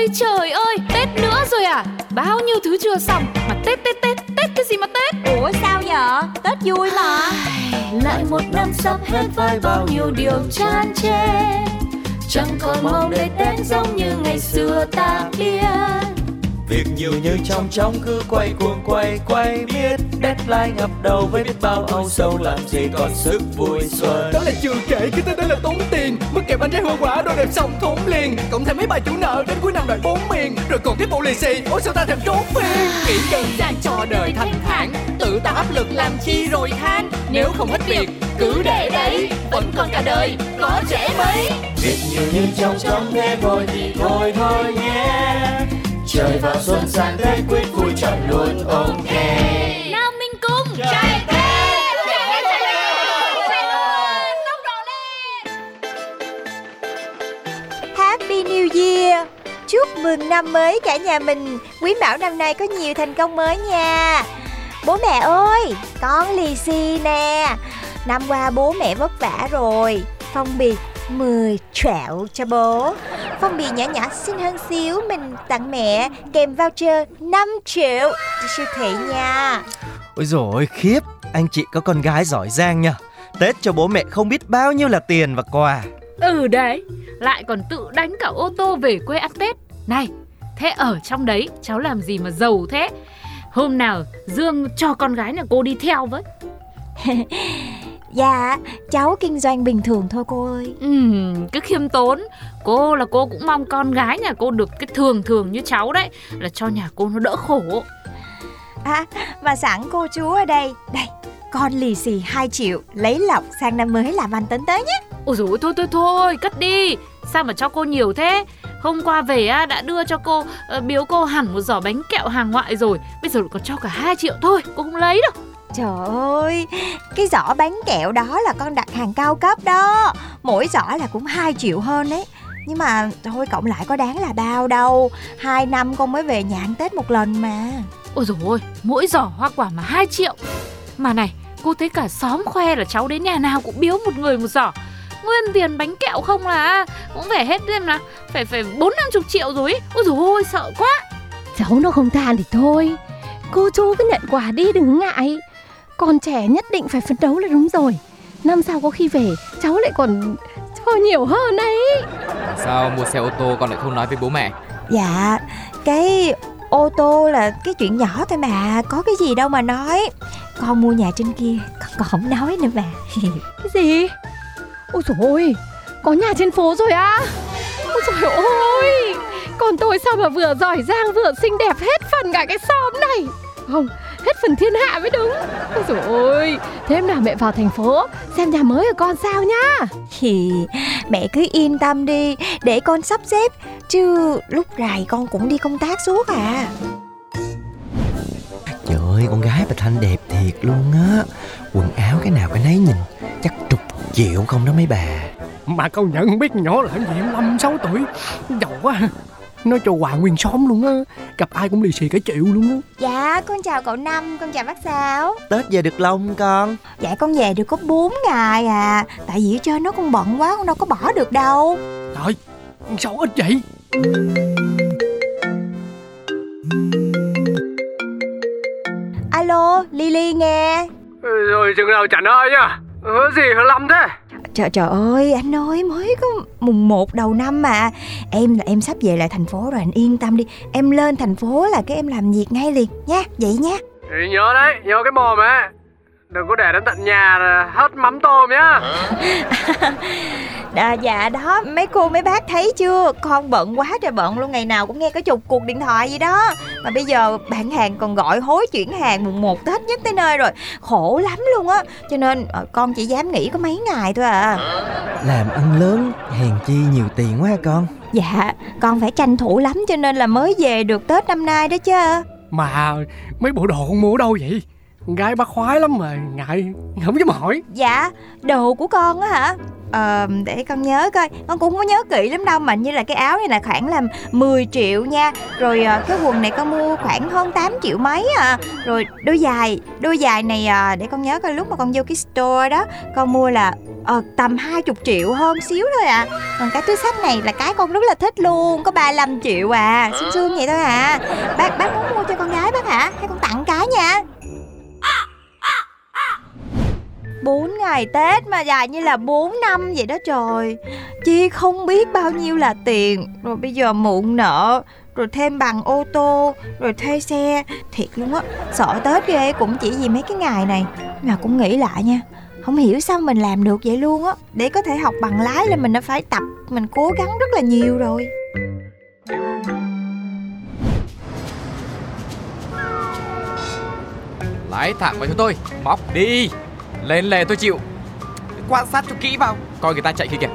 ôi trời ơi Tết nữa rồi à? Bao nhiêu thứ chưa xong? Mà Tết Tết Tết Tết cái gì mà Tết? Ủa sao vậy Tết vui mà. Lại một năm sắp hết với bao nhiêu điều chán chê. Chẳng còn mong để Tết giống như ngày xưa ta biết. Việc nhiều như trong trong cứ quay cuồng quay quay biết. Deadline ngập đầu với biết bao âu sầu làm gì còn sức vui xuân. Đó là chưa kể cái tên đó là tốn tiền Mất kẹp bánh trái hoa quả đồ đẹp xong thốn liền. Cộng thêm mấy bài chủ nợ đến cuối năm đợi bốn miền Rồi còn tiếp bộ lì xì Ôi sao ta thèm trốn phiền Nghĩ đơn giản cho đời thanh thản. Tự tạo áp lực làm chi rồi than. Nếu không hết việc cứ để đấy. Vẫn còn cả đời có trẻ mấy. Việc nhiều như trong trong thế thôi thì thôi thôi nhé. Trời vào xuân sang Tết quyết vui chọn luôn ok Nào mình cùng Chạy Chúc mừng năm mới cả nhà mình. Quý Mão năm nay có nhiều thành công mới nha. Bố mẹ ơi Con lì xì nè. Năm qua bố mẹ vất vả rồi. Phong bì 10 triệu cho bố. Phong bì nhỏ nhỏ xinh hơn xíu Mình tặng mẹ kèm voucher 5 triệu Đi siêu thị nha. Ôi dồi khiếp. Anh chị có con gái giỏi giang nha. Tết cho bố mẹ không biết bao nhiêu là tiền và quà. Ừ đấy Lại còn tự đánh cả ô tô về quê ăn Tết. Này Thế ở trong đấy cháu làm gì mà giàu thế? Hôm nào Dương cho con gái nhà cô đi theo với. Dạ cháu kinh doanh bình thường thôi cô ơi. Ừm, cứ khiêm tốn. Cô là cô cũng mong con gái nhà cô được cái thường thường như cháu đấy Là cho nhà cô nó đỡ khổ. À mà sẵn cô chú ở đây. Đây con lì xì 2 triệu Lấy lọc sang năm mới làm anh tính tới nhé Ôi dồi ôi, thôi thôi thôi cất đi. Sao mà cho cô nhiều thế? Hôm qua về á, đã đưa cho cô ờ, Biếu cô hẳn một giỏ bánh kẹo hàng ngoại rồi. Bây giờ còn cho cả 2 triệu thôi Cô không lấy đâu. Trời ơi Cái giỏ bánh kẹo đó là con đặt hàng cao cấp đó. Mỗi giỏ là cũng 2 triệu hơn đấy Nhưng mà thôi cộng lại có đáng là bao đâu. Hai năm con mới về nhà ăn Tết một lần mà. Ôi dồi ôi Mỗi giỏ hoa quả mà 2 triệu. Mà này cô thấy cả xóm khoe là cháu đến nhà nào cũng biếu một người một giỏ Nguyên tiền bánh kẹo không là Cũng phải hết xem là Phải phải bốn năm chục triệu rồi ý. Ôi dồi ôi sợ quá. Cháu nó không than thì thôi. Cô chú cứ nhận quà đi đừng ngại. Còn trẻ nhất định phải phấn đấu là đúng rồi. Năm sau có khi về Cháu lại còn cho nhiều hơn ấy Sao mua xe ô tô con lại không nói với bố mẹ? Dạ Cái ô tô là cái chuyện nhỏ thôi mà Có cái gì đâu mà nói. Con mua nhà trên kia Con còn không nói nữa mà. Cái gì Ôi dồi ôi Có nhà trên phố rồi á. Ôi trời ơi Còn tôi sao mà vừa giỏi giang vừa xinh đẹp hết phần cả cái xóm này. Không Hết phần thiên hạ mới đúng. Ôi dồi ôi Thế hôm nào mẹ vào thành phố Xem nhà mới của con sao nhá. Thì mẹ cứ yên tâm đi Để con sắp xếp Chứ lúc rày con cũng đi công tác suốt à. Trời ơi con gái bà Thanh đẹp thiệt luôn á. Quần áo cái nào cái nấy nhìn Chắc chục triệu không đó mấy bà. Mà công nhận biết nhỏ làm gì em năm sáu tuổi. Giàu quá. Nó cho quà nguyên xóm luôn á. Gặp ai cũng lì xì cả triệu luôn á. Dạ con chào cậu Năm Con chào bác Sáu. Tết về được lâu không con. Dạ con về được có 4 ngày à. Tại vì ở trên nó con bận quá Con đâu có bỏ được đâu. Trời Sao ít vậy? Alo Lily nghe. Rồi chừng nào chẳng ơi nha Hứa gì hứa lắm thế? Trời trời ơi anh ơi mới có mùng 1 đầu năm mà. Em là em sắp về lại thành phố rồi anh yên tâm đi. Em lên thành phố là cái em làm việc ngay liền nha Vậy nha. Thì nhớ đấy Nhớ cái mồm á Đừng có để đến tận nhà hết mắm tôm nhá à, Dạ đó mấy cô mấy bác thấy chưa? Con bận quá trời bận luôn Ngày nào cũng nghe có chục cuộc điện thoại gì đó. Mà bây giờ bạn hàng còn gọi hối chuyển hàng mùng 1 Tết nhất tới nơi rồi. Khổ lắm luôn á. Cho nên ờ, con chỉ dám nghỉ có mấy ngày thôi à. Làm ăn lớn hèn chi nhiều tiền quá con? Dạ con phải tranh thủ lắm cho nên là mới về được Tết năm nay đó chứ. Mà mấy bộ đồ con mua ở đâu vậy? Con Gái bác khoái lắm mà Ngại không dám hỏi. Dạ đồ của con á hả Ờ để con nhớ coi. Con cũng không có nhớ kỹ lắm đâu Mà như là cái áo này là khoảng là 10 triệu nha. Rồi ờ, cái quần này con mua khoảng hơn 8 triệu mấy à. Rồi đôi dài Đôi dài này à, để con nhớ coi lúc mà con vô cái store đó Con mua là ờ, tầm 20 triệu hơn xíu thôi à. Còn cái túi sách này là cái con rất là thích luôn Có 35 triệu à. Xương xương vậy thôi à. Bác bác muốn mua cho con gái bác hả? Hay con 4 ngày Tết mà dài như là 4 năm vậy đó trời. Chi không biết bao nhiêu là tiền, Rồi bây giờ mượn nợ, Rồi thêm bằng ô tô, Rồi thuê xe. Thiệt luôn á, Sợ Tết ghê cũng chỉ vì mấy cái ngày này. Mà cũng nghĩ lại nha, không hiểu sao mình làm được vậy luôn á. Để có thể học bằng lái là mình đã phải tập, mình cố gắng rất là nhiều rồi. Lái thẳng vào chúng tôi, móc đi. Lên lề tôi chịu. Quan sát cho kỹ vào. Coi người ta chạy kia kìa.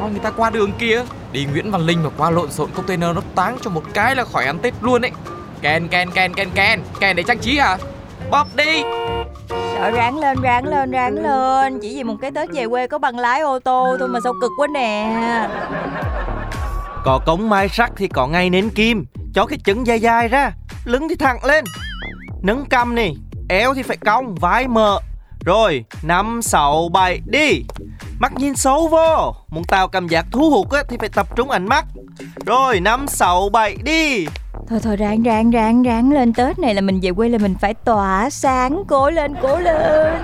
Coi người ta qua đường kia. Đi Nguyễn Văn Linh mà qua lộn xộn container nó táng cho một cái là khỏi ăn Tết luôn ấy. Ken ken ken ken ken. Ken để trang trí à Bóp đi. Trời ráng lên ráng lên ráng lên. Chỉ vì một cái Tết về quê có bằng lái ô tô thôi mà sao cực quá nè. Có cống mai sắt thì có ngay nến kim. Cho cái chân dài dài ra Lưng thì thẳng lên. Nâng cầm nè Eo thì phải cong vai mở Rồi năm sáu bảy đi. Mắt nhìn sâu vô. Muốn tạo cảm giác thu hút á, thì phải tập trung ánh mắt. Rồi năm sáu bảy đi. Thôi thôi ráng ráng ráng ráng lên Tết này là mình về quê là mình phải tỏa sáng Cố lên cố lên.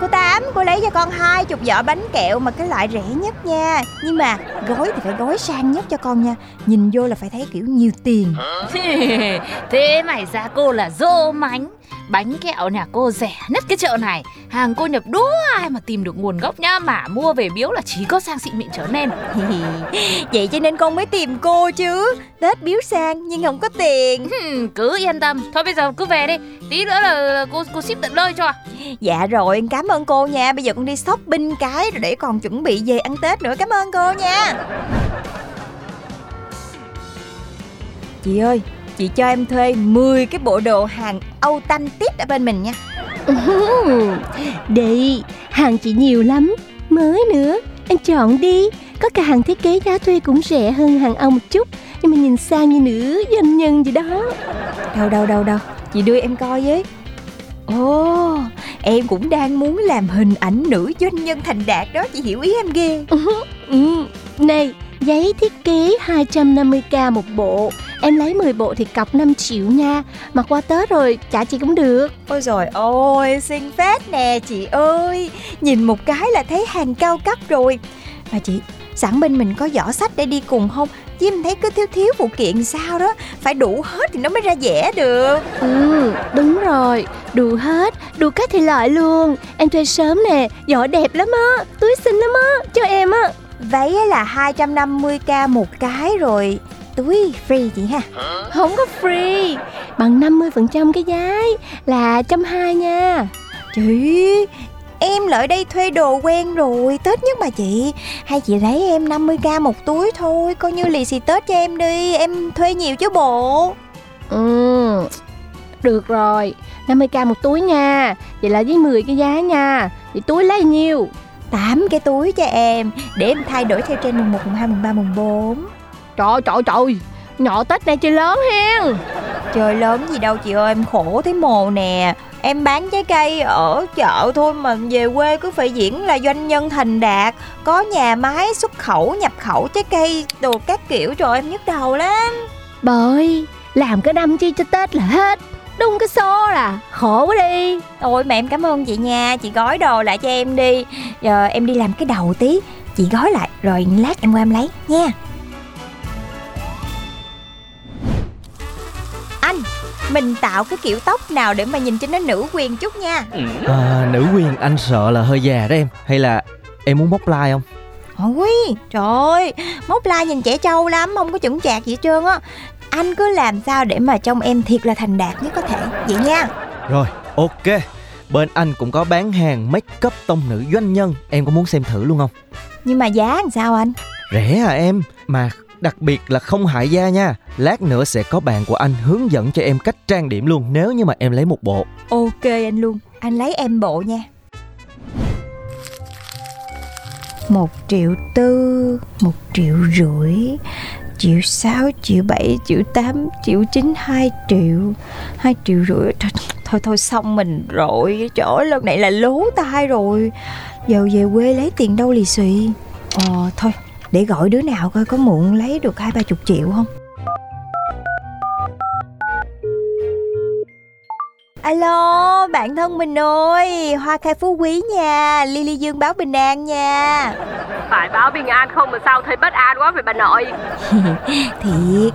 Cô Tám, cô lấy cho con hai chục giỏ bánh kẹo mà cái loại rẻ nhất nha. Nhưng mà gói thì phải gói sang nhất cho con nha. Nhìn vô là phải thấy kiểu nhiều tiền. Thế mày ra cô là dô mánh Bánh kẹo nhà cô rẻ nhất cái chợ này. Hàng cô nhập đố ai mà tìm được nguồn gốc nhá Mà mua về biếu là chỉ có sang xịn mịn trở nên. Vậy cho nên con mới tìm cô chứ. Tết biếu sang nhưng không có tiền. Cứ yên tâm. Thôi bây giờ cứ về đi. Tí nữa là cô cô ship tận nơi cho. Dạ rồi cảm ơn cô nha. Bây giờ con đi shopping cái rồi để còn chuẩn bị về ăn Tết nữa. Cảm ơn cô nha. Chị ơi Chị cho em thuê 10 cái bộ đồ hàng Âu Tanh Tít ở bên mình nha. Đi, hàng chị nhiều lắm. Mới nữa, anh chọn đi. Có cả hàng thiết kế giá thuê cũng rẻ hơn hàng Âu một chút. Nhưng mà nhìn sang như nữ doanh nhân gì đó. Đâu đâu đâu đâu. Chị đưa em coi với. Ồ, em cũng đang muốn làm hình ảnh nữ doanh nhân thành đạt đó. Chị hiểu ý em ghê. Ừ. Này, giấy thiết kế 250k một bộ Em lấy 10 bộ thì cọc 5 triệu nha. Mặc qua Tết rồi trả chị cũng được. Ôi rồi ôi xinh phết nè chị ơi. Nhìn một cái là thấy hàng cao cấp rồi. Mà chị sẵn bên mình có giỏ sách để đi cùng không? Chứ em thấy cứ thiếu thiếu phụ kiện sao đó phải đủ hết thì nó mới ra vẻ được. Ừ đúng rồi. Đủ hết đủ các thể loại luôn. Em thuê sớm nè giỏ đẹp lắm á túi xinh lắm á cho em á. Váy là 250k một cái rồi túi free chị ha. Không có free. Bằng 50% cái giá là trăm hai nha. Chị Em lại đây thuê đồ quen rồi. Tết nhất mà chị. Hay chị lấy em 50k một túi thôi. Coi như lì xì Tết cho em đi. Em thuê nhiều chứ bộ. Ừ. Được rồi. 50k một túi nha. Vậy là với 10 cái giá nha. Vậy túi lấy nhiêu? 8 cái túi cho em. Để em thay đổi theo trên mùng 1, mùng 2, mùng 3, mùng 4 Trời trời trời Nhỏ Tết này chơi lớn hen. Chơi lớn gì đâu chị ơi Em khổ thấy mồ nè. Em bán trái cây ở chợ thôi mà về quê cứ phải diễn là doanh nhân thành đạt. Có nhà máy xuất khẩu, nhập khẩu trái cây, đồ các kiểu. Rồi em nhức đầu lắm. Bơi, làm cái năm chi cho Tết là hết. Đung cái xô là khổ quá đi. Ôi mẹ em cảm ơn chị nha. Chị gói đồ lại cho em đi. Giờ em đi làm cái đầu tí. Chị gói lại rồi lát em qua em lấy nha mình tạo cái kiểu tóc nào để mà nhìn cho nó nữ quyền chút nha. À, Nữ quyền anh sợ là hơi già đó em. Hay là em muốn móc lai không? Ôi trời ơi Móc lai nhìn trẻ trâu lắm Không có chững chạc gì hết trơn á. Anh cứ làm sao để mà trông em thiệt là thành đạt nhất có thể Vậy nha. Rồi ok. Bên anh cũng có bán hàng make up tông nữ doanh nhân. Em có muốn xem thử luôn không? Nhưng mà giá làm sao anh? Rẻ à em Mà đặc biệt là không hại da nha. Lát nữa sẽ có bạn của anh hướng dẫn cho em cách trang điểm luôn Nếu như mà em lấy một bộ. Ok anh luôn Anh lấy em bộ nha. Một triệu tư một triệu rưỡi triệu sáu triệu bảy triệu tám triệu chín hai triệu hai triệu rưỡi. Thôi thôi, thôi xong mình rồi trời ơi lần này là lố tai rồi. Giờ về quê lấy tiền đâu lì xì? Ờ thôi để gọi đứa nào coi có muộn lấy được hai ba chục triệu không? Alo, bạn thân mình ơi, hoa khai phú quý nha, Lily Dương báo bình an nha. Phải báo bình an không mà sao thấy bất an quá vậy bà nội? Thiệt,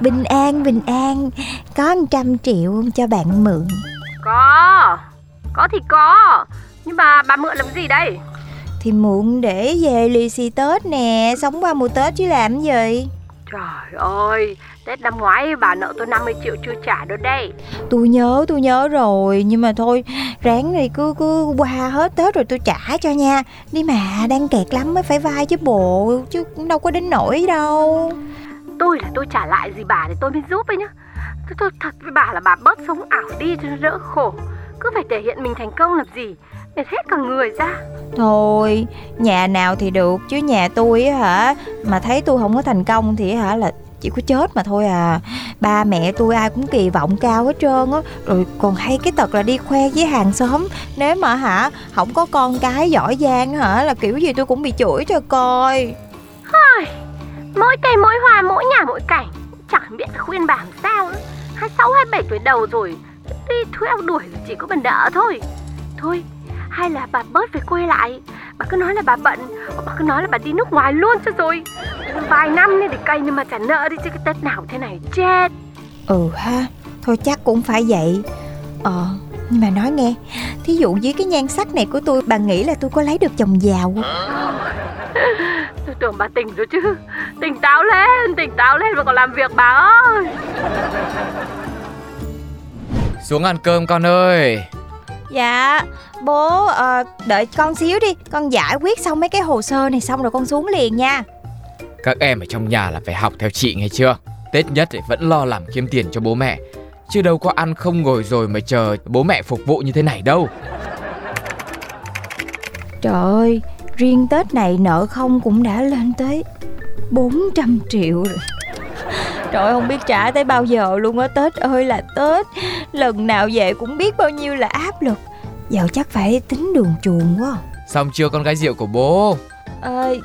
bình an, bình an, có 100 triệu không cho bạn mượn. Có, có thì có, nhưng mà bà mượn làm gì đây Thì mượn để về lì xì Tết nè, sống qua mùa Tết chứ làm gì? Trời ơi, Tết năm ngoái bà nợ tôi 50 triệu chưa trả được đây. Tôi nhớ, tôi nhớ rồi Nhưng mà thôi, ráng thì cứ cứ qua hết Tết rồi tôi trả cho nha. Đi mà, đang kẹt lắm mới phải vai chứ bộ Chứ cũng đâu có đến nổi đâu. Tôi là tôi trả lại gì bà thì tôi mới giúp ấy nhá. Tôi, tôi thật với bà là bà bớt sống ảo đi cho nó đỡ khổ. Cứ phải thể hiện mình thành công làm gì Mệt hết cả người ra Thôi, nhà nào thì được Chứ nhà tôi á hả Mà thấy tôi không có thành công thì hả là chỉ có chết mà thôi à. Ba mẹ tôi ai cũng kỳ vọng cao hết trơn á. Rồi còn hay cái tật là đi khoe với hàng xóm. Nếu mà hả không có con cái giỏi giang hả là kiểu gì tôi cũng bị chửi cho coi. Hơi, mỗi cây mỗi hoa mỗi nhà mỗi cảnh. Chẳng biết khuyên làm sao nữa hai sáu hai bảy tuổi đầu rồi đi theo đuổi chỉ có bần đỡ thôi. Thôi hay là bà bớt về quê lại? Bà cứ nói là bà bận bà cứ nói là bà đi nước ngoài luôn cho rồi. Vài năm nên để cày nhưng mà trả nợ đi chứ cái tết nào thế này chết. Ừ ha thôi chắc cũng phải vậy. Ờ nhưng mà nói nghe thí dụ với cái nhan sắc này của tôi bà nghĩ là tôi có lấy được chồng giàu không? Tôi tưởng bà tỉnh rồi chứ. Tỉnh táo lên tỉnh táo lên và còn làm việc bà ơi. Xuống ăn cơm con ơi. Dạ bố ờ, đợi con xíu đi con giải quyết xong mấy cái hồ sơ này xong rồi con xuống liền nha. Các em ở trong nhà là phải học theo chị nghe chưa? Tết nhất thì vẫn lo làm kiếm tiền cho bố mẹ. Chứ đâu có ăn không ngồi rồi mà chờ bố mẹ phục vụ như thế này đâu. Trời ơi, riêng Tết này nợ không cũng đã lên tới 400 triệu rồi. Trời ơi, không biết trả tới bao giờ luôn á. Tết ơi là Tết. Lần nào về cũng biết bao nhiêu là áp lực Giờ chắc phải tính đường chuồng quá. Xong chưa con gái rượu của bố? Ờ,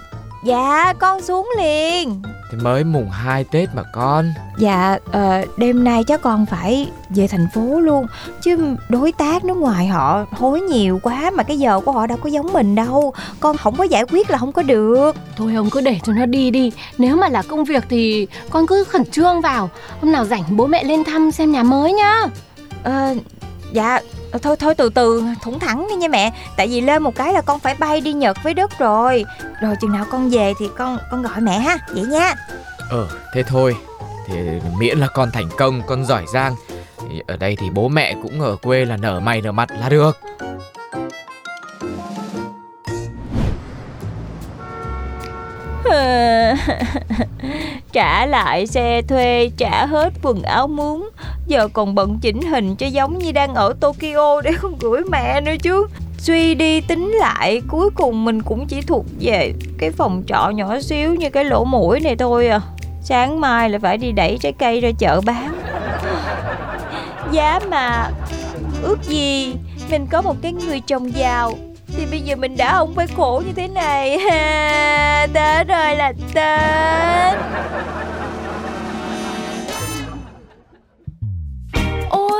dạ con xuống liền. Thì mới mùng 2 Tết mà con. Dạ, ờ, đêm nay chắc con phải về thành phố luôn Chứ đối tác nước ngoài họ hối nhiều quá Mà cái giờ của họ đâu có giống mình đâu. Con không có giải quyết là không có được. Thôi ông cứ để cho nó đi đi Nếu mà là công việc thì con cứ khẩn trương vào. Hôm nào rảnh bố mẹ lên thăm xem nhà mới nhá. Ờ, dạ, thôi thôi từ từ thủng thẳng đi nha mẹ. Tại vì lên một cái là con phải bay đi Nhật với Đức rồi. Rồi chừng nào con về thì con con gọi mẹ ha Vậy nha. Ờ thế thôi. Thì miễn là con thành công con giỏi giang. Thì Ở đây thì bố mẹ cũng ở quê là nở mày nở mặt là được. Trả lại xe thuê trả hết quần áo muốn giờ còn bận chỉnh hình cho giống như đang ở Tokyo để không gửi mẹ nữa chứ. Suy đi tính lại, cuối cùng mình cũng chỉ thuộc về cái phòng trọ nhỏ xíu như cái lỗ mũi này thôi à. Sáng mai là phải đi đẩy trái cây ra chợ bán. Giá mà ước gì mình có một cái người chồng giàu, thì bây giờ mình đã không phải khổ như thế này. Ha Tết rồi là Tết.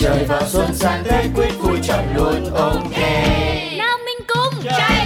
Trời vào xuân sang Tết quyết vui chọn luôn ok Nào mình cùng chào